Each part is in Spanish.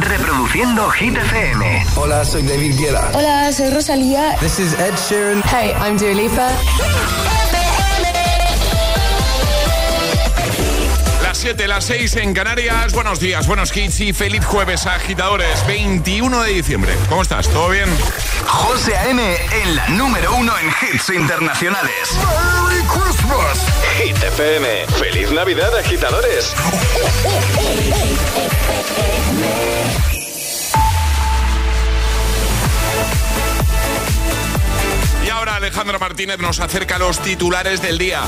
Reproduciendo Hit FM. Hola, soy David Guetta. Hola, soy Rosalía. This is Ed Sheeran. Hey, I'm Dua Lipa. Las 7, las 6 en Canarias. Buenos días, buenos hits y feliz jueves, agitadores. 21 de diciembre. ¿Cómo estás? ¿Todo bien? José A.M. en la número uno en hits internacionales. ¡Merry Christmas! ¡Feliz Navidad, agitadores! Y ahora Alejandro Martínez nos acerca a los titulares del día.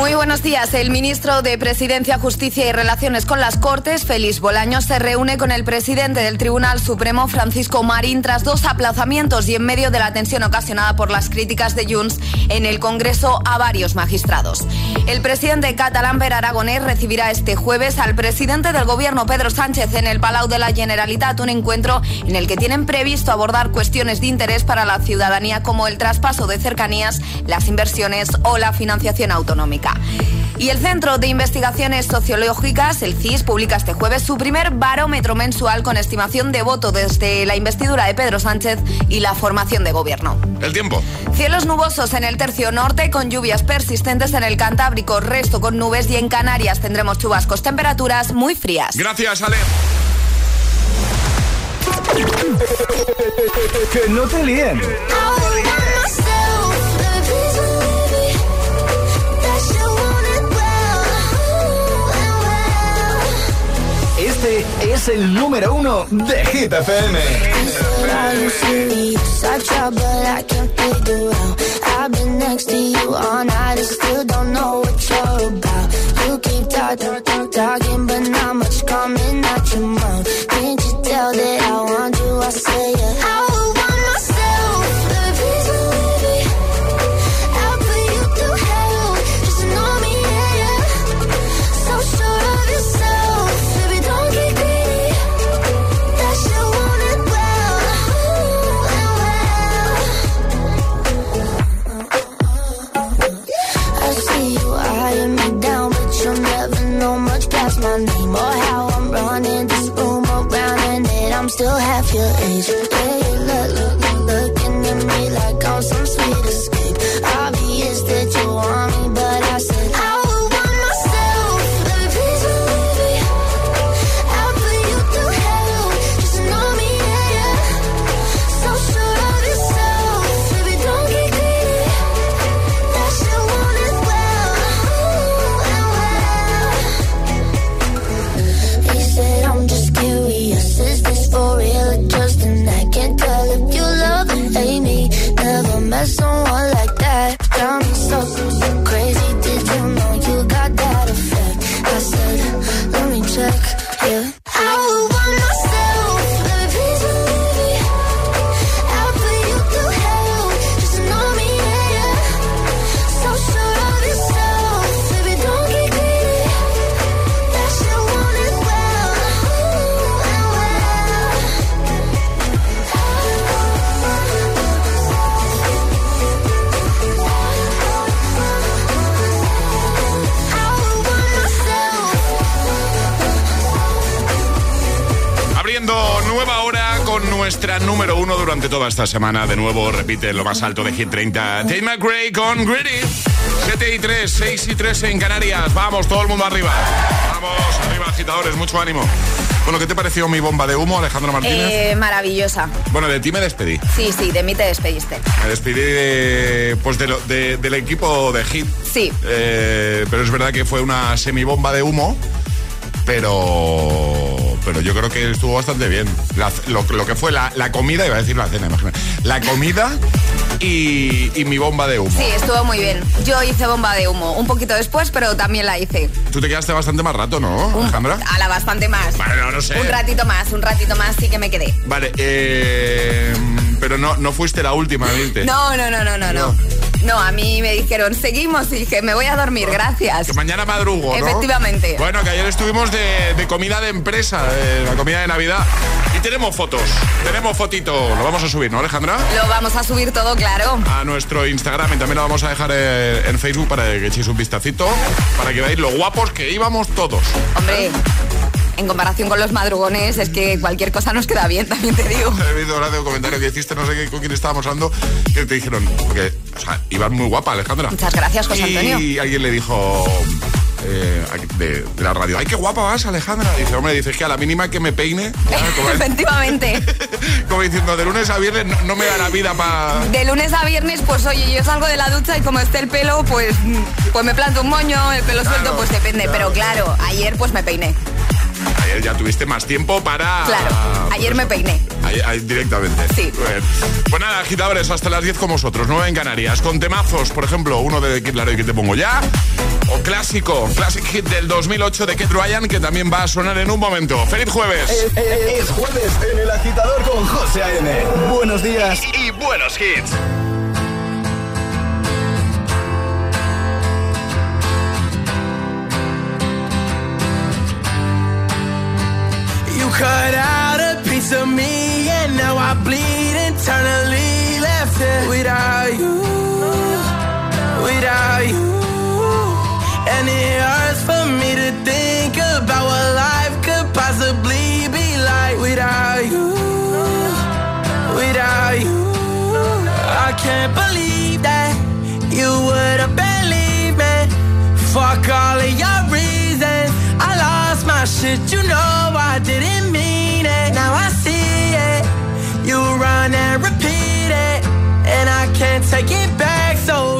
Muy buenos días. El ministro de Presidencia, Justicia y Relaciones con las Cortes, Félix Bolaños, se reúne con el presidente del Tribunal Supremo, Francisco Marín, tras dos aplazamientos y en medio de la tensión ocasionada por las críticas de Junts en el Congreso a varios magistrados. El presidente catalán, Per Aragonés, recibirá este jueves al presidente del Gobierno, Pedro Sánchez, en el Palau de la Generalitat, un encuentro en el que tienen previsto abordar cuestiones de interés para la ciudadanía como el traspaso de cercanías, las inversiones o la financiación autonómica. Y el Centro de Investigaciones Sociológicas, el CIS, publica este jueves su primer barómetro mensual con estimación de voto desde la investidura de Pedro Sánchez y la formación de gobierno. El tiempo. Cielos nubosos en el tercio norte con lluvias persistentes en el Cantábrico, resto con nubes y en Canarias tendremos chubascos, temperaturas muy frías. Gracias, Ale. que no te líen. Este es el número uno de Hit FM. Talking, talking, but not much coming esta semana. De nuevo, repite lo más alto de Hit 30. Tate McRae con Gritty. 7 y 3, 6 y 3 en Canarias. Vamos, todo el mundo arriba. Vamos, arriba, agitadores, mucho ánimo. Bueno, ¿qué te pareció mi bomba de humo, Alejandro Martínez? Eh, maravillosa. Bueno, de ti me despedí. Sí, sí, de mí te despediste. Me despedí de, pues de lo- de- del equipo de Hit. Sí. Eh, pero es verdad que fue una semibomba de humo, pero pero yo creo que estuvo bastante bien. La- lo, lo que fue la, la comida, iba a decir la cena, imagínate. La comida y, y mi bomba de humo. Sí, estuvo muy bien. Yo hice bomba de humo, un poquito después, pero también la hice. Tú te quedaste bastante más rato, ¿no, Alejandra? A la bastante más. Bueno, no sé. Un ratito más, un ratito más sí que me quedé. Vale, eh, pero no, no fuiste la última en irte. No, no, no, no, no, no. No, a mí me dijeron, seguimos, y dije, me voy a dormir, gracias. Que mañana madrugo, ¿no? Efectivamente. Bueno, que ayer estuvimos de, de comida de empresa, de la comida de Navidad. Y tenemos fotos, tenemos fotito. Lo vamos a subir, ¿no, Alejandra? Lo vamos a subir todo, claro. A nuestro Instagram y también lo vamos a dejar eh, en Facebook para que echéis un vistacito, para que veáis lo guapos que íbamos todos. Hombre, en comparación con los madrugones, es que cualquier cosa nos queda bien, también te digo. He visto ahora de un comentario que hiciste, no sé con quién estábamos hablando, que te dijeron, porque, o sea, ibas muy guapa, Alejandra. Muchas gracias, José Antonio. Y alguien le dijo, eh, de, la radio. ¡Ay, qué guapa vas, Alejandra! Dice, hombre, dices que a la mínima que me peine. Efectivamente. como diciendo, de lunes a viernes no, me da la vida para. De lunes a viernes, pues oye, yo salgo de la ducha y como esté el pelo, pues, pues me planto un moño, el pelo suelto, pues depende. Pero claro, ayer pues me peiné. Ayer ya tuviste más tiempo para. Claro, ayer me peiné. directamente. Sí. Pues nada, agitadores, hasta las 10 con vosotros, 9 en Canarias. Con temazos, por ejemplo, uno de Kid Laroi que te pongo ya. O clásico, classic hit del 2008 de Kid Ryan, que también va a sonar en un momento. ¡Feliz jueves! Es, jueves en el agitador con José A.M. Buenos días y buenos hits. Cut out a piece of me and now I bleed internally. Left it without you without you. And it hurts for me to think about what life could possibly be like without you without you. I can't believe that you would have believed me. Fuck all of your reasons. I lost my shit you know take it back. So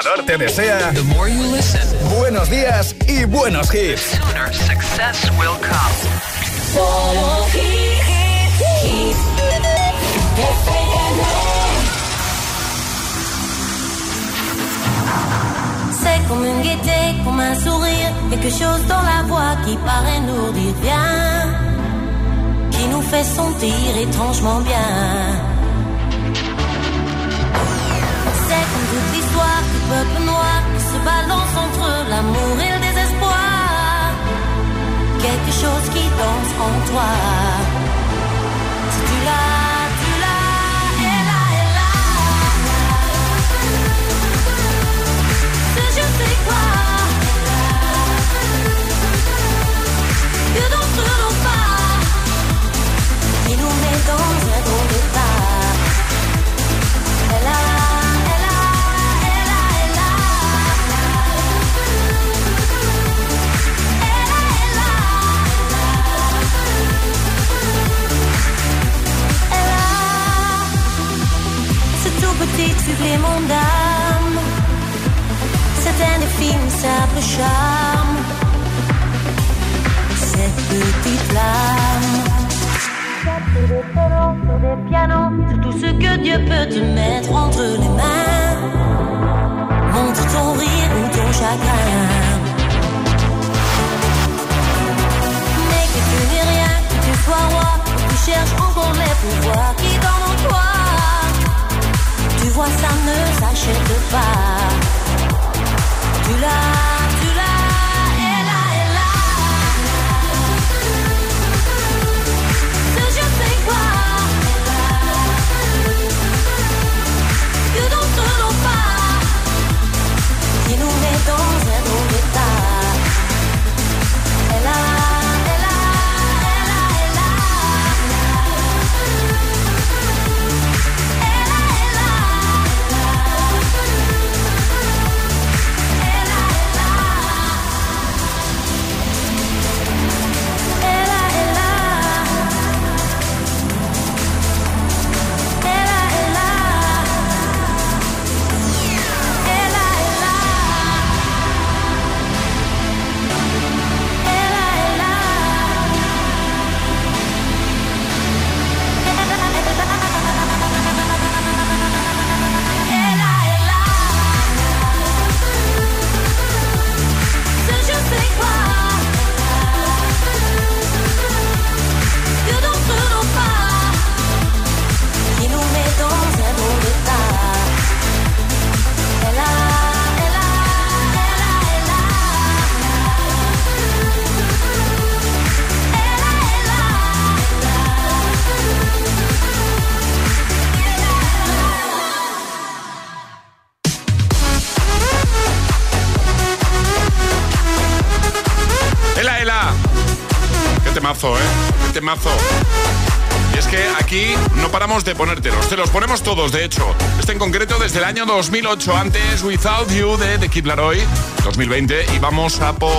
Agitador te desea buenos días y buenos hits. C'est comme une gaieté, comme un sourire, quelque chose dans la voix qui paraît nous dire bien, qui nous fait sentir étrangement bien. Du peuple noir se balance entre l'amour et le désespoir. Quelque chose qui danse en toi. Si tu l'as. Que d'entre nos pas, qui nous met dans un petit supplément d'âme. C'est un simple charme. Cette petite flamme. Des pianos, tout ce que Dieu peut te mettre entre les mains. Montre ton rire ou ton chagrin. Ne s'achète pas. Tu paramos de ponértelos, te los ponemos todos, de hecho. Este en concreto desde el año 2008, antes Without You de The Kid Laroi, 2020, y vamos a por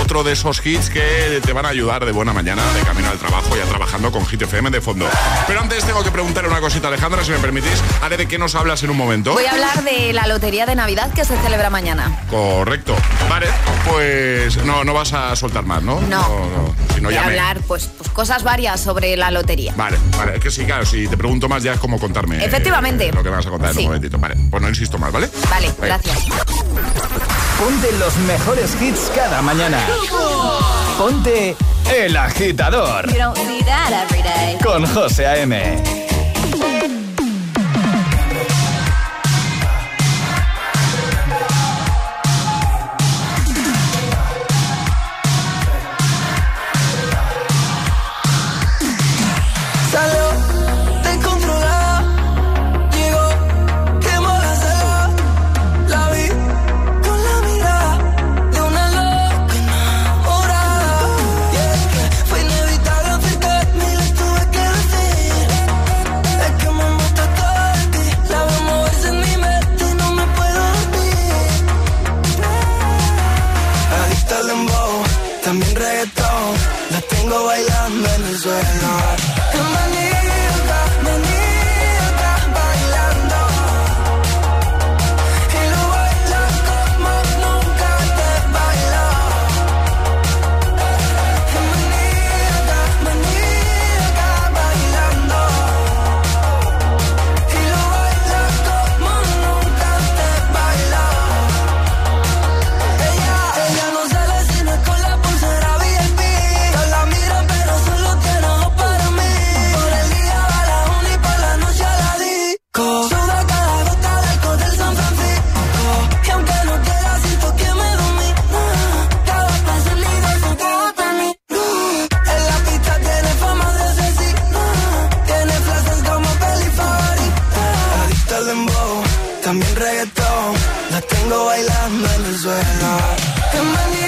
otro de esos hits que te van a ayudar de buena mañana, de camino al trabajo, ya trabajando con Hit FM de fondo. Pero antes tengo que preguntar una cosita, Alejandra, si me permitís. Haré de qué nos hablas en un momento. Voy a hablar de la lotería de Navidad que se celebra mañana. Correcto. Vale, pues no, no vas a soltar más, ¿no? No. no, Voy a hablar, pues, pues cosas varias sobre la lotería. Vale, vale, es que sí, claro, si te pregunto más ya es como contarme. Efectivamente. lo que me vas a contar en un momentito. Vale, pues no insisto más, ¿vale? Vale, gracias. Ponte los mejores hits cada mañana. Ponte El Agitador. Con José A.M. suelo también reggaetón. La tengo bailando en el suelo.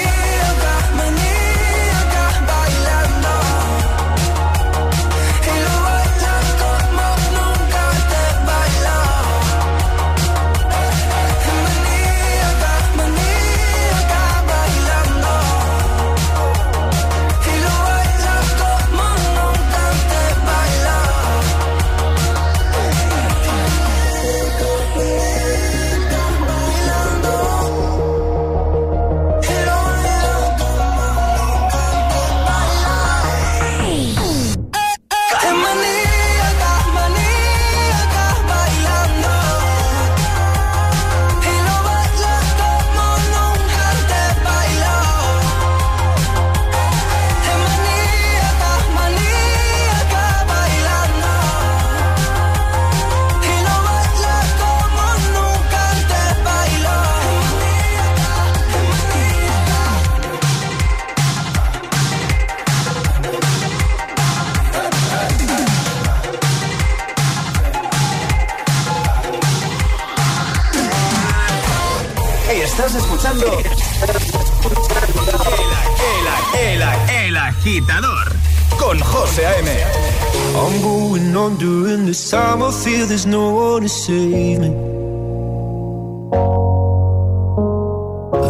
I feel there's no one to save me.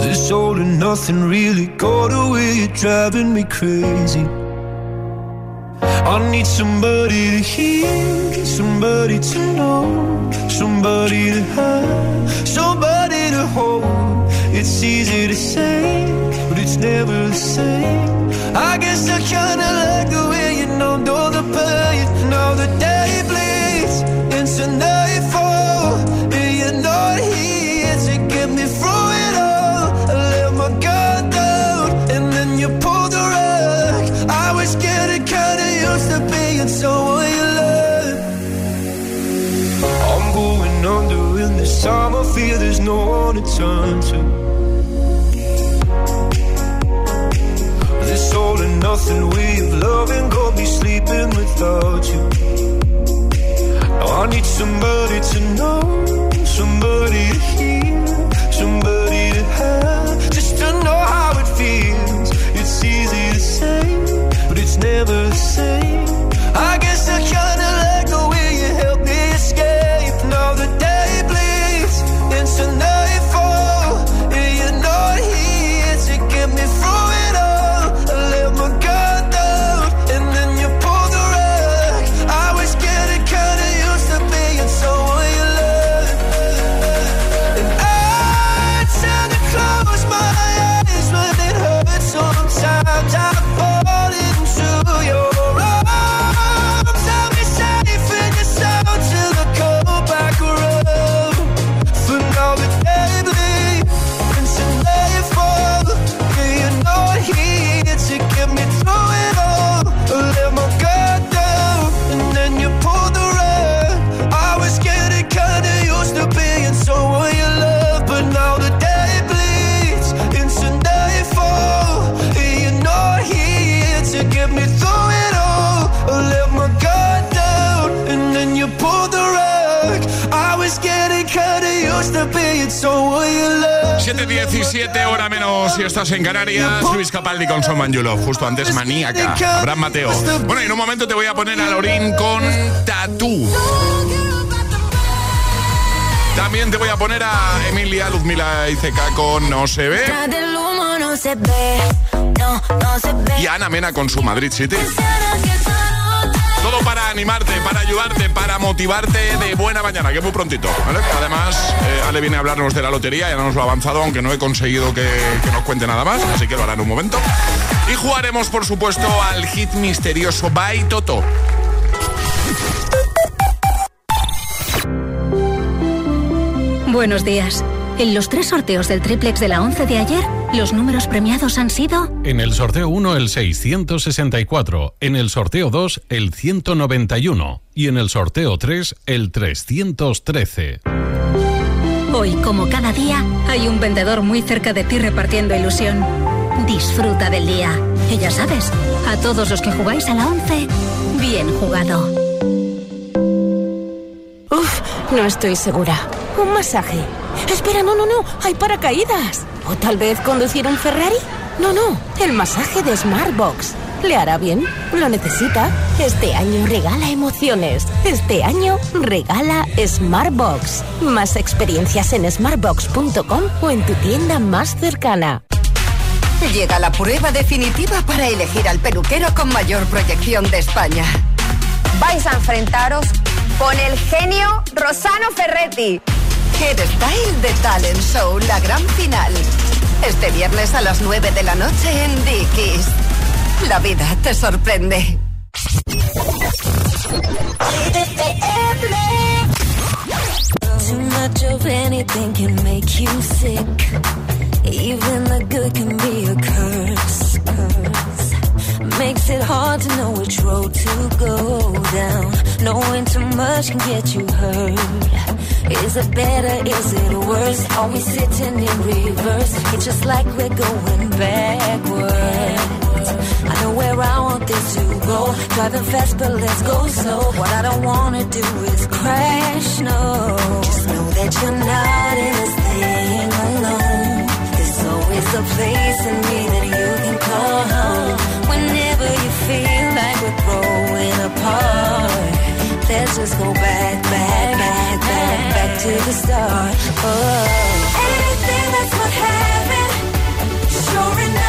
This all and nothing really got away. You're driving me crazy. I need somebody to hear, somebody to know, somebody to have, somebody to hold. It's easy to say, but it's never the same. I guess I kinda like the way you know, know the pain. Now the Manjulo. Justo antes Maníaca. Abraham Mateo. Bueno, y en un momento te voy a poner a Lorín con Tatú. También te voy a poner a Emilia Luzmila y Ceca con No se ve. No se ve. Y a Ana Mena con su Madrid City. Todo para animarte, para ayudarte, para motivarte de buena mañana, que es muy prontito. ¿vale? Además, eh, Ale viene a hablarnos de la lotería, ya nos lo ha avanzado, aunque no he conseguido que, que nos cuente nada más, así que lo hará en un momento. Y jugaremos, por supuesto, al hit misterioso By Toto. Buenos días. En los tres sorteos del triplex de la 11 de ayer, los números premiados han sido En el sorteo 1 el 664, en el sorteo 2 el 191 y en el sorteo 3 el 313. Hoy, como cada día, hay un vendedor muy cerca de ti repartiendo ilusión. Disfruta del día. Y ya sabes, a todos los que jugáis a la 11, bien jugado. Uf, no estoy segura. Un masaje. Espera, no, no, no. Hay paracaídas. O tal vez conducir un Ferrari. No, no. El masaje de Smartbox. ¿Le hará bien? ¿Lo necesita? Este año regala emociones. Este año regala Smartbox. Más experiencias en smartbox.com o en tu tienda más cercana. Llega la prueba definitiva para elegir al peluquero con mayor proyección de España. Vais a enfrentaros con el genio Rosano Ferretti. Head Style de Talent Show, la gran final. Este viernes a las 9 de la noche en Dickies. La vida te sorprende. Too much of anything can make you sick. Even the good can be a curse. curse. Makes it hard to know which road to go down. Knowing too much can get you hurt. Is it better? Is it worse? Are we sitting in reverse? It's just like we're going backwards. I know where I want this to go. Driving fast, but let's go slow. What I don't wanna do is crash, no. Just know that you're not in this it's a place in me that you can call home. Whenever you feel like we're growing apart, let's just go back, back, back, back, back to the start. Oh, anything that's what happened, sure enough.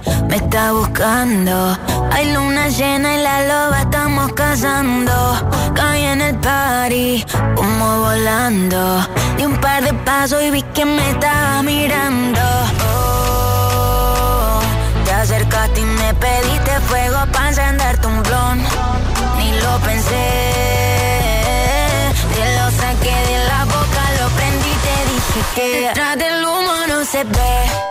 me está buscando. Hay luna llena y la loba estamos cazando. Caí en el party, humo volando. Di un par de pasos y vi que me estaba mirando. Oh, te acercaste y me pediste fuego para encender tu blon. Ni lo pensé, te lo saqué de la boca, lo prendí te dije que detrás del humo no se ve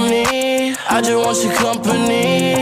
Me. I just want your company.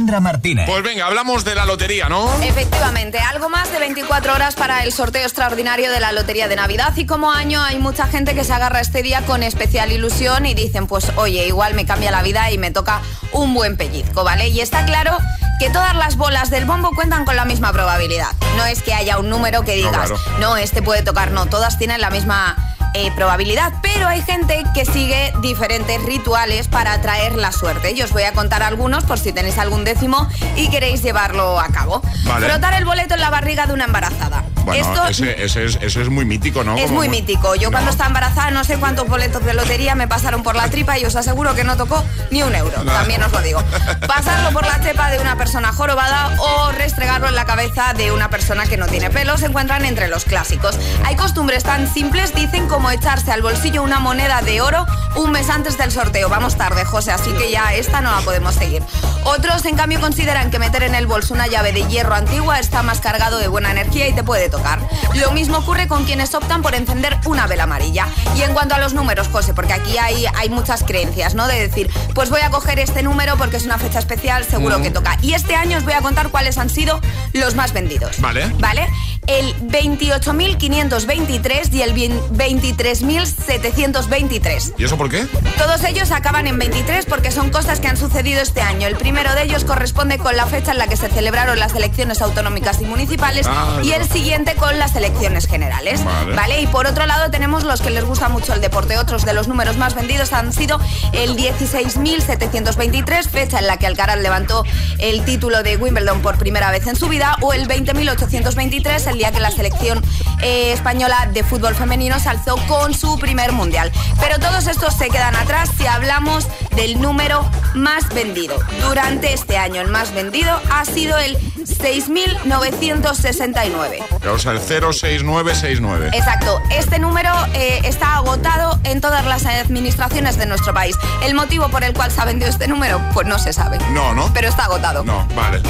Alejandra Martínez. Pues venga, hablamos de la lotería, ¿no? Efectivamente, algo más de 24 horas para el sorteo extraordinario de la Lotería de Navidad y como año hay mucha gente que se agarra este día con especial ilusión y dicen, pues oye, igual me cambia la vida y me toca un buen pellizco, ¿vale? Y está claro que todas las bolas del bombo cuentan con la misma probabilidad. No es que haya un número que digas, claro. no, este puede tocar, no, todas tienen la misma eh, probabilidad, pero hay gente que sigue diferentes rituales para atraer la suerte. Yo os voy a contar algunos por si tenéis algún décimo y queréis llevarlo a cabo. Vale. Frotar el boleto en la barriga de una embarazada. Bueno, Esto ese, ese es, ese es muy mítico, ¿no? es Como muy mítico. Yo cuando estaba embarazada no sé cuántos boletos de lotería me pasaron por la tripa y os aseguro que no tocó ni un euro. No. También os lo digo. Pasarlo por la chepa de una persona jorobada o restregarlo en la cabeza de una persona que no tiene pelo se encuentran entre los clásicos. Hay costumbres tan simples, dicen, como echarse al bolsillo una moneda de oro un mes antes del sorteo. Vamos tarde, José, así que ya esta no la podemos seguir. Otros, en cambio, consideran que meter en el bolso una llave de hierro antigua está más cargado de buena energía y te puede tocar. Lo mismo ocurre con quienes optan por encender una vela amarilla. Y en cuanto a los números, José, porque aquí hay, hay muchas creencias, ¿no? De decir, pues voy a coger este número porque es una fecha especial, seguro Mm. que toca. Y este año os voy a contar cuáles han sido los más vendidos. Vale. ¿Vale? El 28.523 y el 23.723. ¿Y eso por qué? Todos ellos acaban en 23 porque son cosas que han sucedido este año. El primero de ellos corresponde con la fecha en la que se celebraron las elecciones autonómicas y municipales Ah, y el siguiente con las elecciones generales. Vale. Y por otro lado tenemos los que les gusta mucho el deporte. Otros de los números más vendidos han sido el 16.723, fecha en la que Alcaraz levantó el título de Wimbledon por primera vez en su vida, o el 20.823, el día que la selección eh, española de fútbol femenino se alzó con su primer mundial. Pero todos estos se quedan atrás si hablamos del número más vendido. Durante este año el más vendido ha sido el 6.969. O sea, el 06969. Exacto, este número eh, está agotado en todas las administraciones de nuestro país. El motivo por el cual se ha vendido este número, pues no se sabe. No, ¿no? Pero está agotado. No, vale.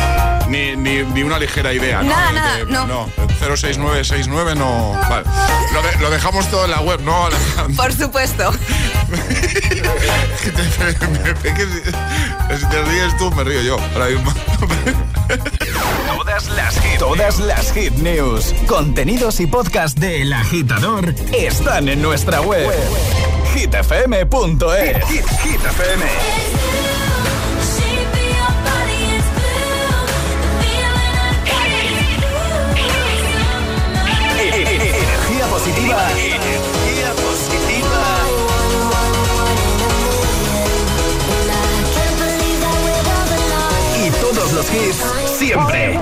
Ni, ni, ni una ligera idea, ¿no? Nada, De- nada, de- no. el 06969 no. Vale. Lo, de- lo dejamos todo en la web, ¿no, Alejandro? Por supuesto. Si- te ríes tú, me río yo. Ahora mismo. Todas las hit, todas las hit news, contenidos y podcast de El Agitador están en nuestra web. hitfm.es. Hit, Hit FM. Positiva. Energía positiva. Y todos los hits siempre.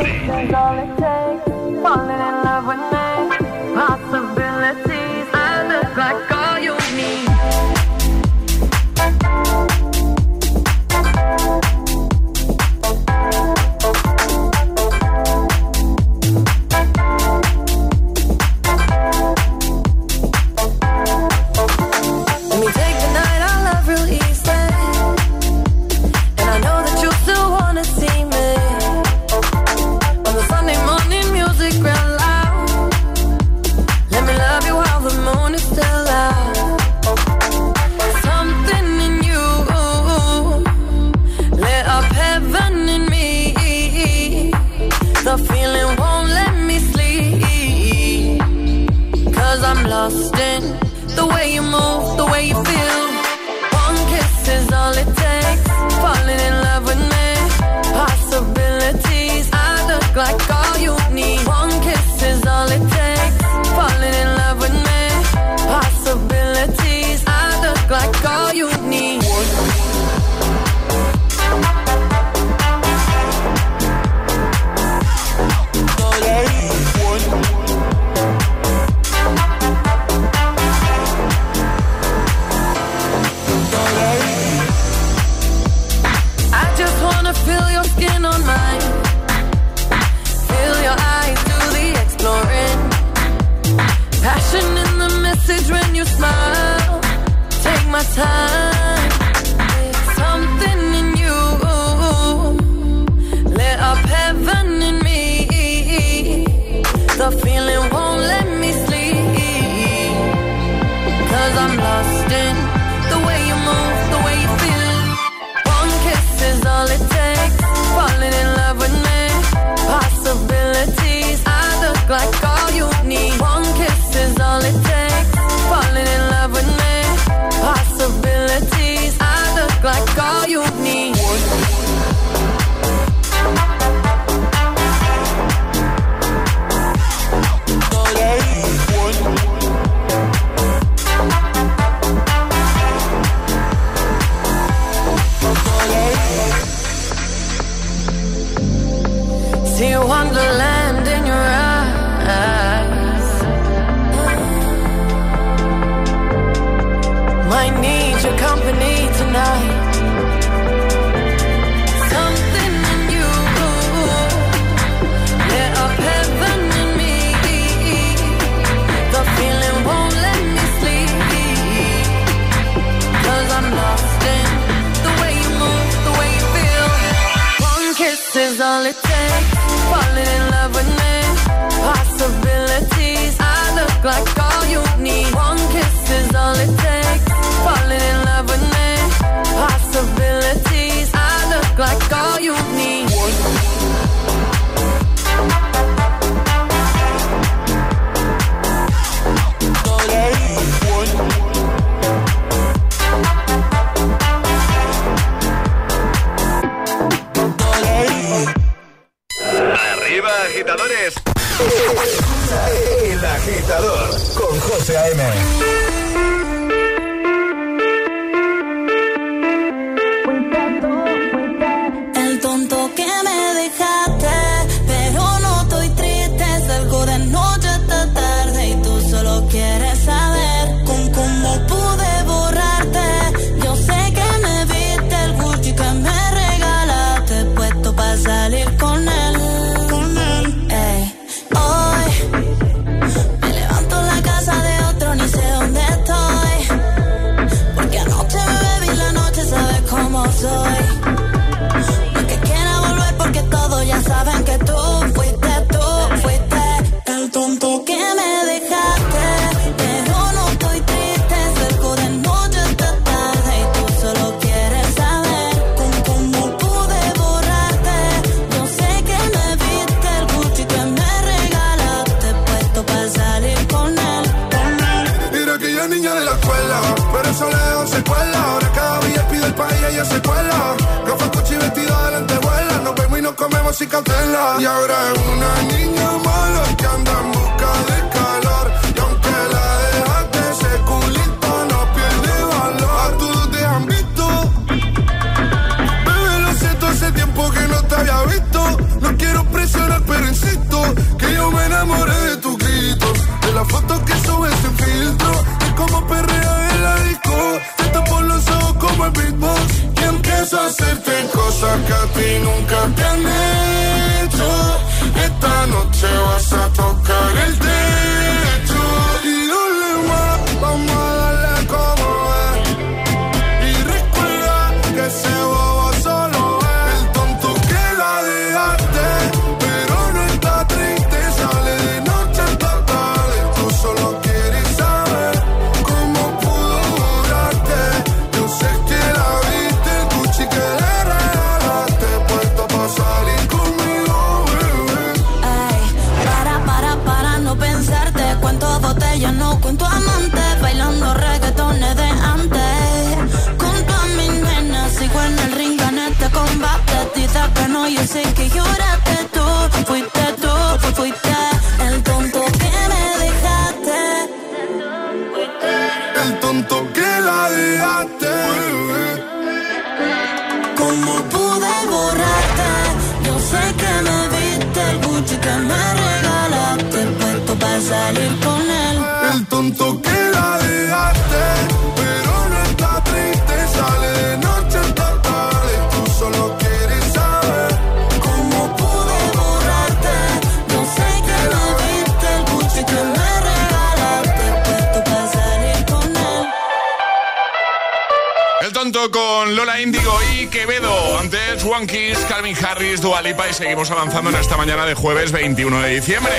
Seguimos avanzando en esta mañana de jueves 21 de diciembre.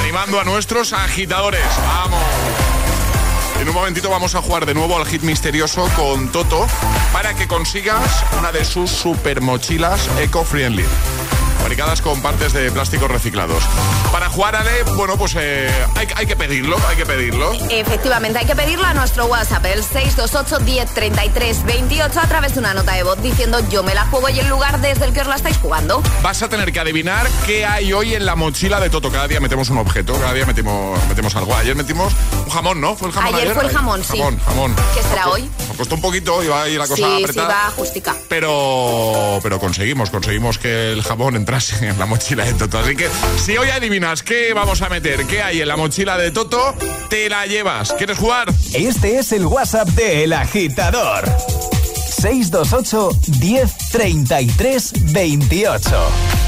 Animando a nuestros agitadores. ¡Vamos! En un momentito vamos a jugar de nuevo al hit misterioso con Toto para que consigas una de sus super mochilas eco-friendly. Fabricadas con partes de plásticos reciclados. Para jugar, Ale, bueno, pues eh, hay, hay que pedirlo, hay que pedirlo. Efectivamente, hay que pedirlo a nuestro WhatsApp, el 628 1033 28 a través de una nota de voz diciendo yo me la juego y el lugar desde el que os la estáis jugando. Vas a tener que adivinar qué hay hoy en la mochila de Toto. Cada día metemos un objeto, cada día metemos, metemos algo. Ayer metimos un jamón, ¿no? ¿Fue el jamón Ayer ayer? fue el jamón, sí. Jamón, jamón. ¿Qué será hoy? Nos costó un poquito, iba ahí la cosa sí, sí, apretada. va justica. Pero, pero conseguimos, conseguimos que el jamón en la mochila de Toto. Así que si hoy adivinas qué vamos a meter, qué hay en la mochila de Toto, te la llevas. ¿Quieres jugar? Este es el WhatsApp de El Agitador. 628 1033 28.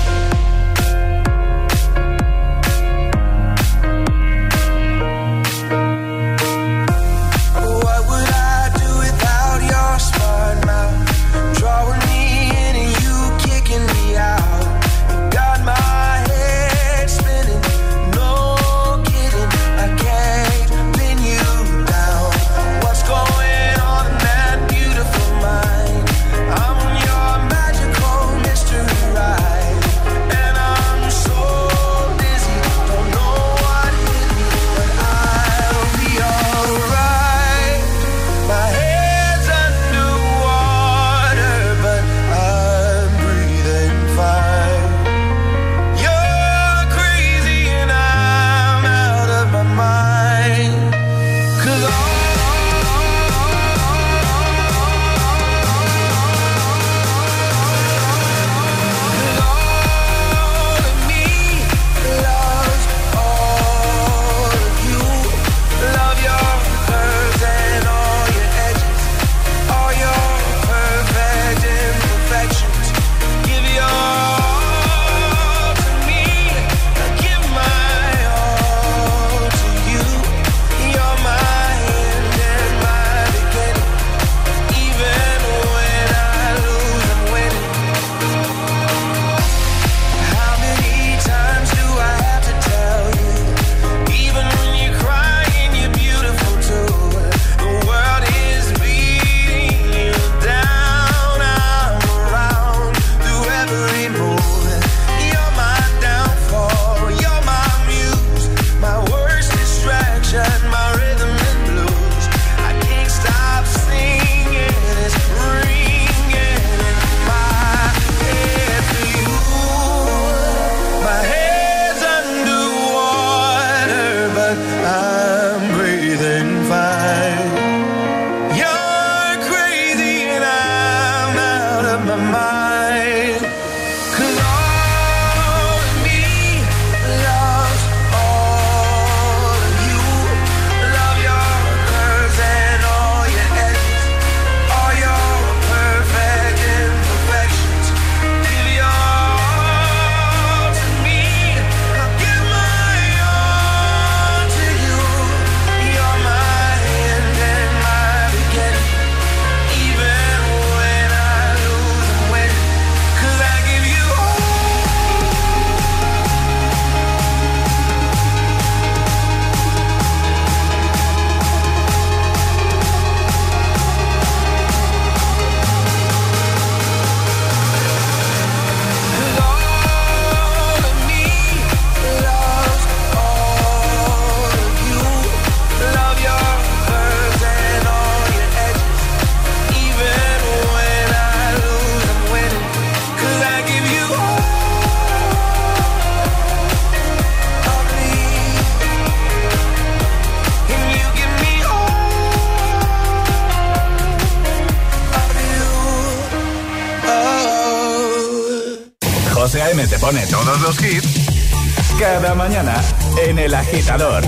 El Agitador.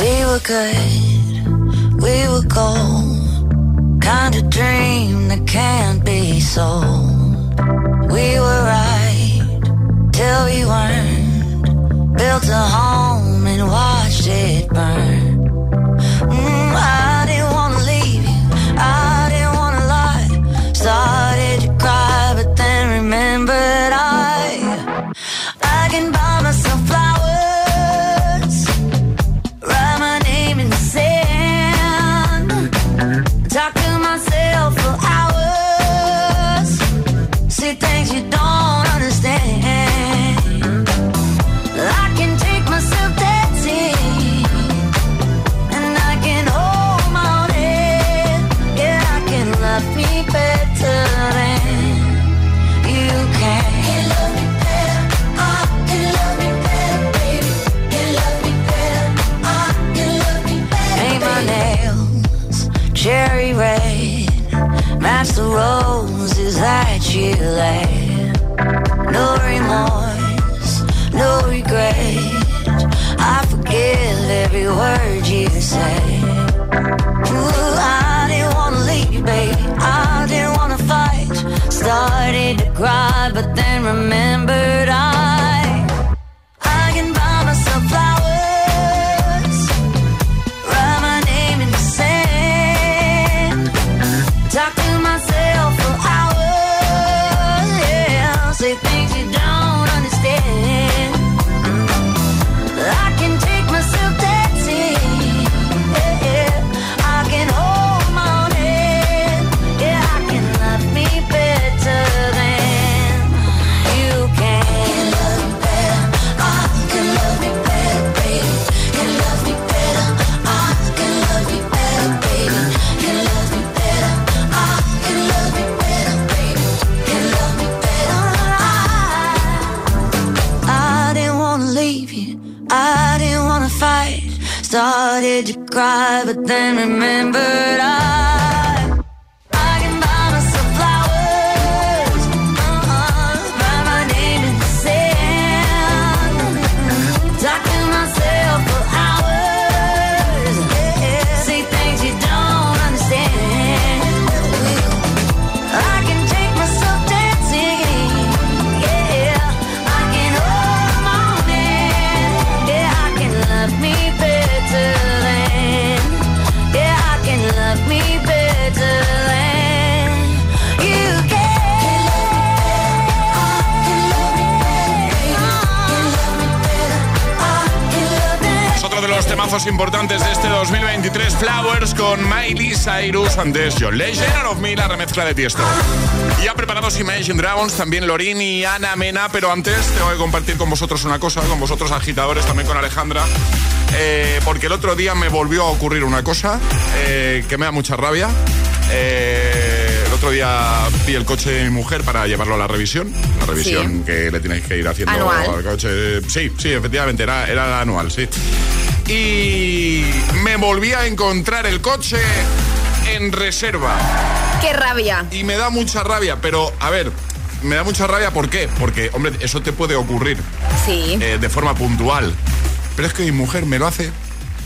We were good, we were gold. Kind of dream that can't be sold. We were right till we weren't. Built a home and watched it burn. That you To cry, but then remembered I. temazos importantes de este 2023, Flowers con Miley Cyrus, antes John Legend, of Me, la remezcla de Tiesto. Ya preparados Imagine Dragons, también Lorin y Ana Mena, pero antes tengo que compartir con vosotros una cosa, con vosotros agitadores, también con Alejandra, eh, porque el otro día me volvió a ocurrir una cosa eh, que me da mucha rabia. Eh, el otro día vi el coche de mi mujer para llevarlo a la revisión, la revisión Sí. que le tenéis que ir haciendo Anual. al coche. Sí, sí, efectivamente, era, era la anual, sí. Y me volví a encontrar el coche en reserva. ¡Qué rabia! Y me da mucha rabia, pero a ver, me da mucha rabia ¿por qué? Porque, hombre, eso te puede ocurrir Sí. eh, de forma puntual. Pero es que mi mujer me lo hace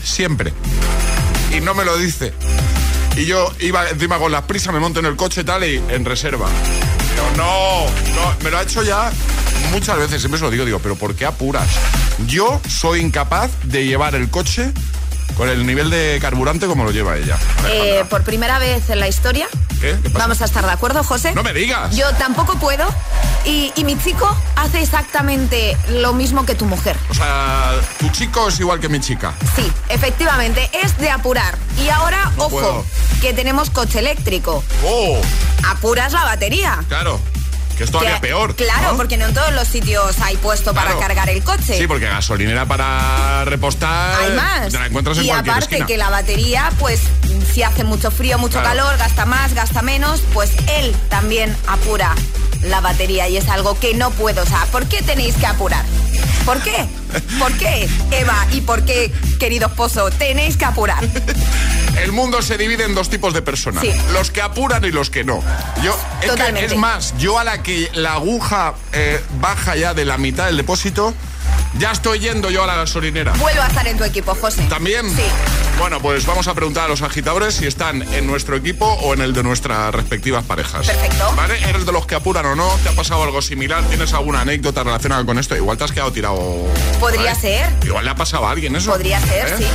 siempre. Y no me lo dice. Y yo iba encima con las prisas, me monto en el coche y tal y en reserva. Digo, no, no, me lo ha hecho ya muchas veces, siempre se lo digo, digo, pero ¿por qué apuras? Yo soy incapaz de llevar el coche con el nivel de carburante como lo lleva ella. Eh, por primera vez en la historia, ¿Qué? ¿Qué pasa? vamos a estar de acuerdo, José. No me digas. Yo tampoco puedo. Y, y mi chico hace exactamente lo mismo que tu mujer. O sea, tu chico es igual que mi chica. Sí, efectivamente, es de apurar. Y ahora, No ojo, puedo. que tenemos coche eléctrico. ¡Oh! Apuras la batería. Claro. Que es todavía Que- peor. Claro, ¿no? porque no en todos los sitios hay puesto para cargar el coche. Sí, porque gasolinera para repostar. Hay más. Te la encuentras en y cualquier aparte esquina. que la batería, pues si hace mucho frío, mucho Claro. calor, gasta más, gasta menos, pues él también apura la batería y es algo que no puedo. O sea, ¿por qué tenéis que apurar? ¿Por qué? ¿Por qué, Eva? ¿Y por qué, querido esposo? Tenéis que apurar. El mundo se divide en dos tipos de personas. Sí. Los que apuran y los que no. Yo, es, que- Totalmente. es más, yo a la que la aguja eh, baja ya de la mitad del depósito, ya estoy yendo yo a la gasolinera. Vuelvo a estar en tu equipo, José. ¿También? Sí. Bueno, pues vamos a preguntar a los agitadores si están en nuestro equipo o en el de nuestras respectivas parejas. Perfecto. ¿Vale? ¿Eres de los que apuran o no? ¿Te ha pasado algo similar? ¿Tienes alguna anécdota relacionada con esto? Igual te has quedado tirado. Podría ¿vale? ser. Igual le ha pasado a alguien eso. Podría ser, ¿Eh? sí.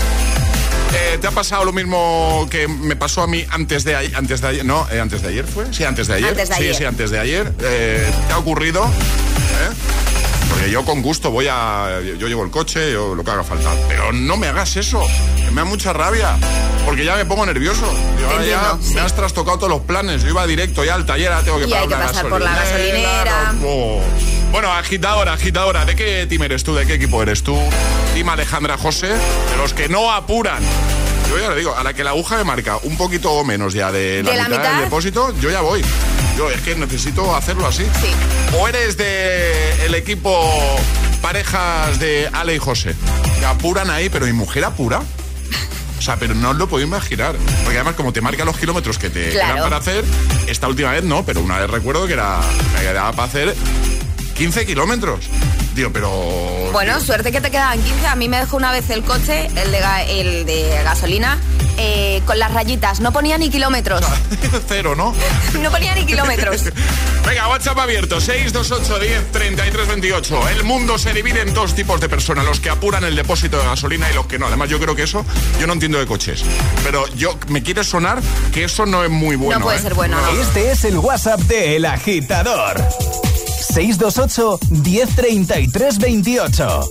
Eh, ¿Te ha pasado lo mismo que me pasó a mí antes de ayer? Antes de ayer no, eh, antes de ayer fue. Sí, antes de ayer. Antes de sí, ayer. sí, antes de ayer. ¿Te ha ocurrido? ¿Eh? Porque yo con gusto voy a. Yo llevo el coche, yo lo que haga falta. Pero no me hagas eso. que Me da mucha rabia. Porque ya me pongo nervioso. Yo ahora ya sí. me has trastocado todos los planes. Yo iba directo ya al taller, ahora tengo que Y pagar hay que una pasar por la gasolinera, gasolinera. no- Oh. Bueno, agitadora, agitadora. ¿De qué team eres tú? ¿De qué equipo eres tú? Team Alejandra José. De los que no apuran. Yo ya le digo, a la que la aguja me marca un poquito o menos ya de la, ¿De la mitad, del depósito, yo ya voy. Yo es que necesito hacerlo así. O eres de el equipo parejas de Ale y José, que apuran ahí, pero mi mujer apura. O sea, pero no os lo puedo imaginar. Porque además, como te marca los kilómetros que te Claro. quedan para hacer, esta última vez no, pero una vez recuerdo que era me quedaba para hacer 15 kilómetros. Digo, pero. Bueno, suerte que te quedaban 15. A mí me dejó una vez el coche, el de, el de gasolina, eh, con las rayitas. No ponía ni kilómetros. Cero, ¿no? No ponía ni kilómetros. Venga, WhatsApp abierto, 628 10 33 28. El mundo se divide en dos tipos de personas, los que apuran el depósito de gasolina y los que no. Además, yo creo que eso, yo no entiendo de coches. Pero yo me quiere sonar que eso no es muy bueno. puede ¿eh? ser bueno, ¿no? Este es el WhatsApp de El Agitador. 628 1033 28.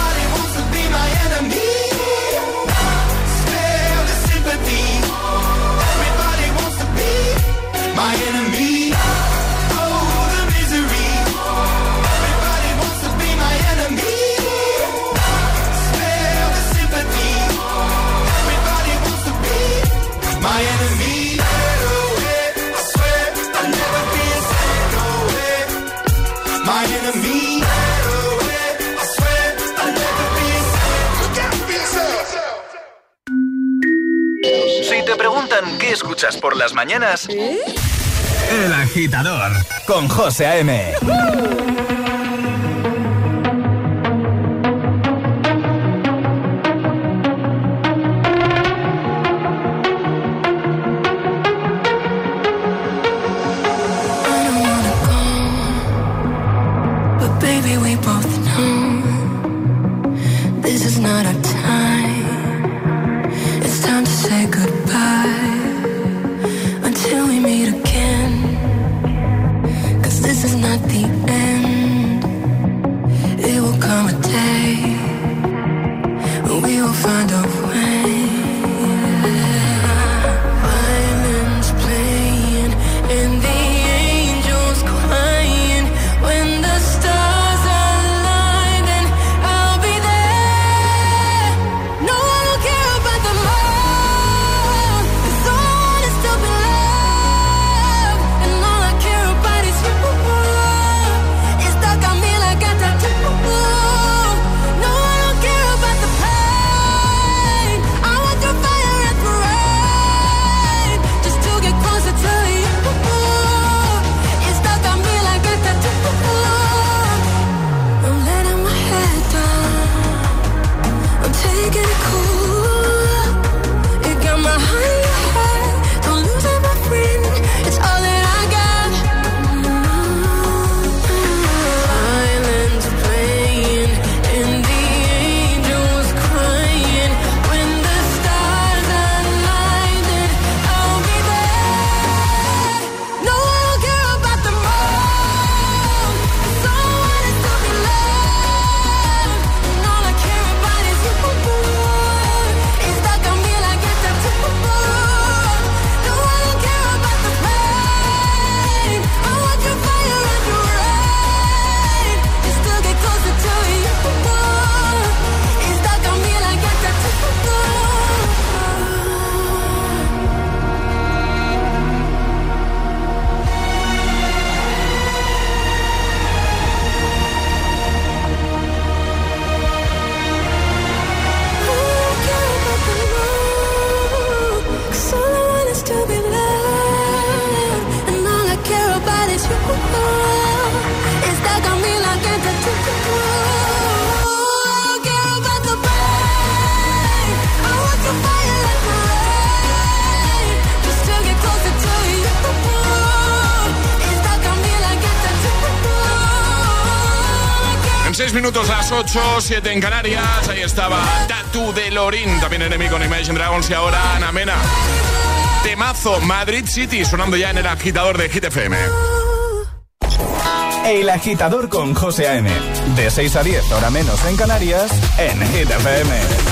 escuchas por las mañanas, El Agitador con José A.M. come a day 6 minutos las 8, 7 en Canarias. Ahí estaba Tatu de Lorín, también enemigo en Imagine Dragons y ahora Ana Mena. Temazo Madrid City sonando ya en el agitador de Hit FM. El agitador con José A.M. De 6 a 10, hora menos en Canarias, en Hit FM.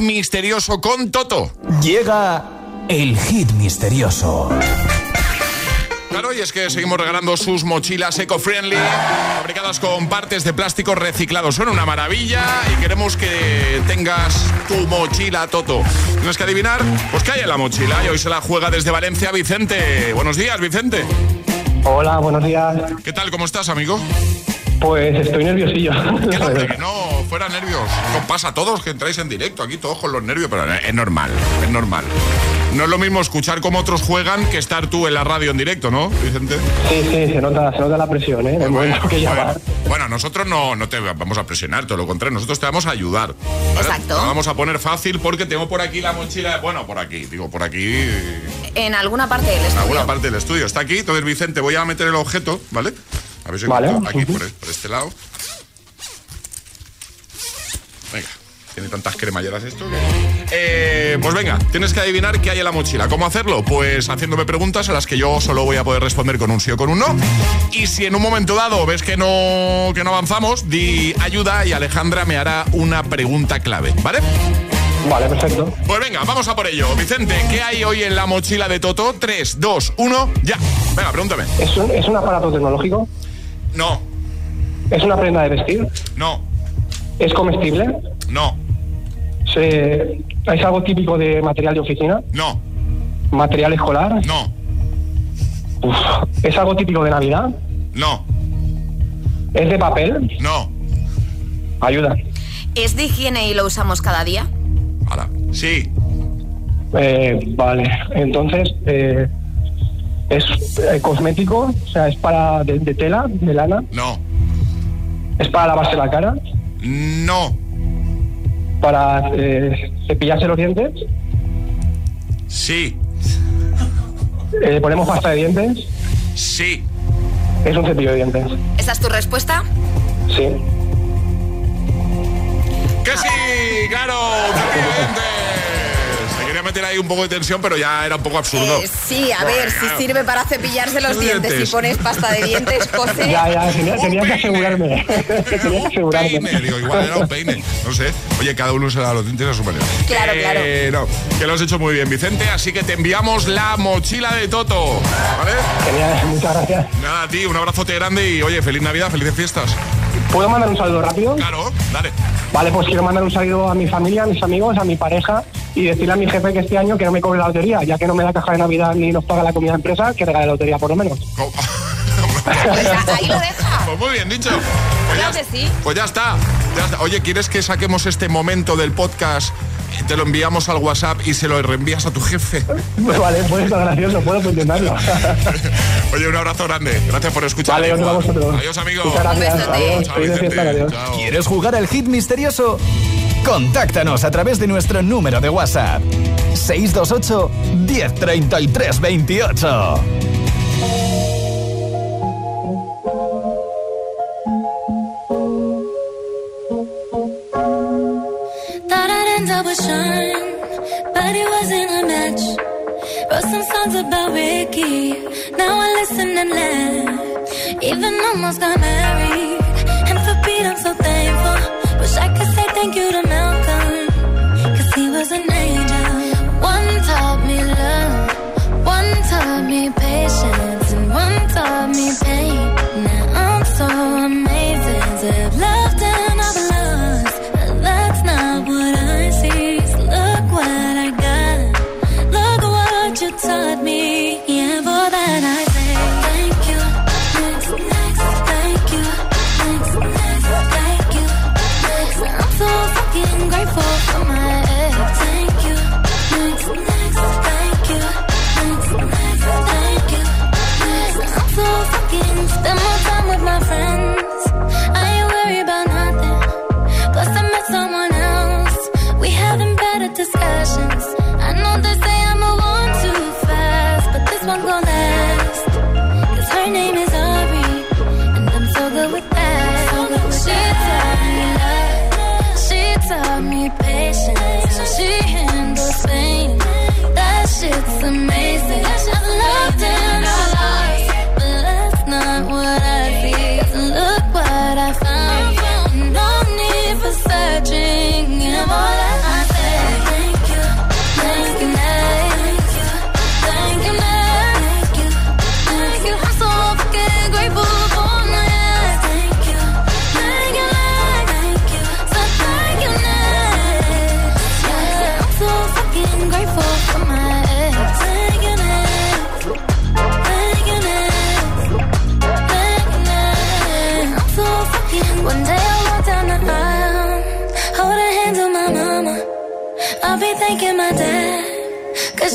Hit misterioso con Toto. Llega el hit misterioso. Claro, y es que seguimos regalando sus mochilas eco-friendly, fabricadas con partes de plástico reciclados. Son una maravilla y queremos que tengas tu mochila, Toto. Tienes que adivinar, pues qué hay en la mochila. Y hoy se la juega desde Valencia Vicente. Buenos días, Vicente. Hola, buenos días. ¿Qué tal? ¿Cómo estás, amigo? Pues estoy nerviosillo. Que que no, fuera nervios. Pasa a todos que entráis en directo aquí, todos con los nervios, pero es normal, es normal. No es lo mismo escuchar cómo otros juegan que estar tú en la radio en directo, ¿no, Vicente? Sí, sí, se nota, se nota la presión, ¿eh? Momento que. Bueno, nosotros no, no te vamos a presionar, todo lo contrario, nosotros te vamos a ayudar. ¿vale? Exacto. Vamos a poner fácil porque tengo por aquí la mochila, bueno, por aquí, digo, por aquí, en En alguna parte del estudio. alguna parte del estudio. Está aquí, entonces Vicente, voy a meter el objeto, ¿vale? A ver si Vale. aquí, por, por este lado. Venga, tiene tantas cremalleras esto. Eh, pues venga, tienes que adivinar qué hay en la mochila. ¿Cómo hacerlo? Pues haciéndome preguntas a las que yo solo voy a poder responder con un sí o con un no. Y si en un momento dado ves que no, que no avanzamos, di ayuda y Alejandra me hará una pregunta clave, ¿vale? Vale, perfecto. Pues venga, vamos a por ello. Vicente, ¿qué hay hoy en la mochila de Toto? 3, 2, 1, ya. Venga, pregúntame. ¿Es un, ¿Es un aparato tecnológico? No, ¿Es una prenda de vestir? no, ¿Es comestible? no, Se- ¿Es algo típico de material de oficina? no, ¿Material escolar? no, Uf. ¿Es algo típico de Navidad? no, ¿Es de papel? no. Ayuda. ¿Es de higiene y lo usamos cada día? Ahora, sí, Eh, vale, entonces, eh, ¿es eh, cosmético? O sea, ¿es para de, de tela, de lana? no, ¿Es para lavarse la cara? no, ¿Para eh, cepillarse los dientes? sí, Eh, ¿Ponemos pasta de dientes? sí. Es un cepillo de dientes. ¿Esa es tu respuesta? Sí. ¡Que sí! ¡Claro! Quería meter ahí un poco de tensión, pero ya era un poco absurdo. Eh, sí, a ver, si sirve para cepillarse los dientes dientes. y pones pasta de dientes, José. Ya, ya, tenía, tenía que asegurarme. tenía que asegurarme. Peine, digo, igual era un peine. No sé. Oye, cada uno se da los dientes a su manera. Claro, Eh, No, que lo has hecho muy bien, Vicente. Así que te enviamos la mochila de Toto. ¿Vale? Genial, muchas gracias. Nada, a ti, un abrazote grande y oye, feliz Navidad, felices fiestas. ¿Puedo mandar un saludo rápido? Claro, dale. Vale, pues quiero mandar un saludo a mi familia, a mis amigos, a mi pareja y decirle a mi jefe que este año que no me cobre la lotería, ya que no me da caja de Navidad ni nos paga la comida de empresa, que regale la lotería por lo menos. Ahí lo deja. Pues muy bien dicho. Pues Claro ya, que sí. pues ya está, ya está. Oye, ¿quieres que saquemos este momento del podcast? Te lo enviamos al WhatsApp y se lo reenvías a tu jefe. Vale, puede estar gracioso, puedo intentarlo. Oye, un abrazo grande. Gracias por escuchar. Vale. Adiós, amigo. Muchas gracias. Adiós. Adiós. Chao. ¿Quieres jugar al hit misterioso? Contáctanos a través de nuestro número de WhatsApp. 628 1033 28. Thought I'd end up with Sean, but it wasn't a match. Wrote some songs about Ricky, now I listen and laugh. Even almost got married, and for Pete I'm so thankful. Wish I could say thank you to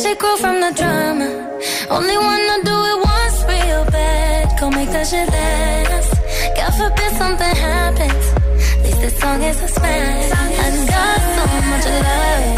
shit grow from the drama. Only wanna do it once real bad. Go make that shit last. God forbid something happens. At least this song is a smash. I got so much love.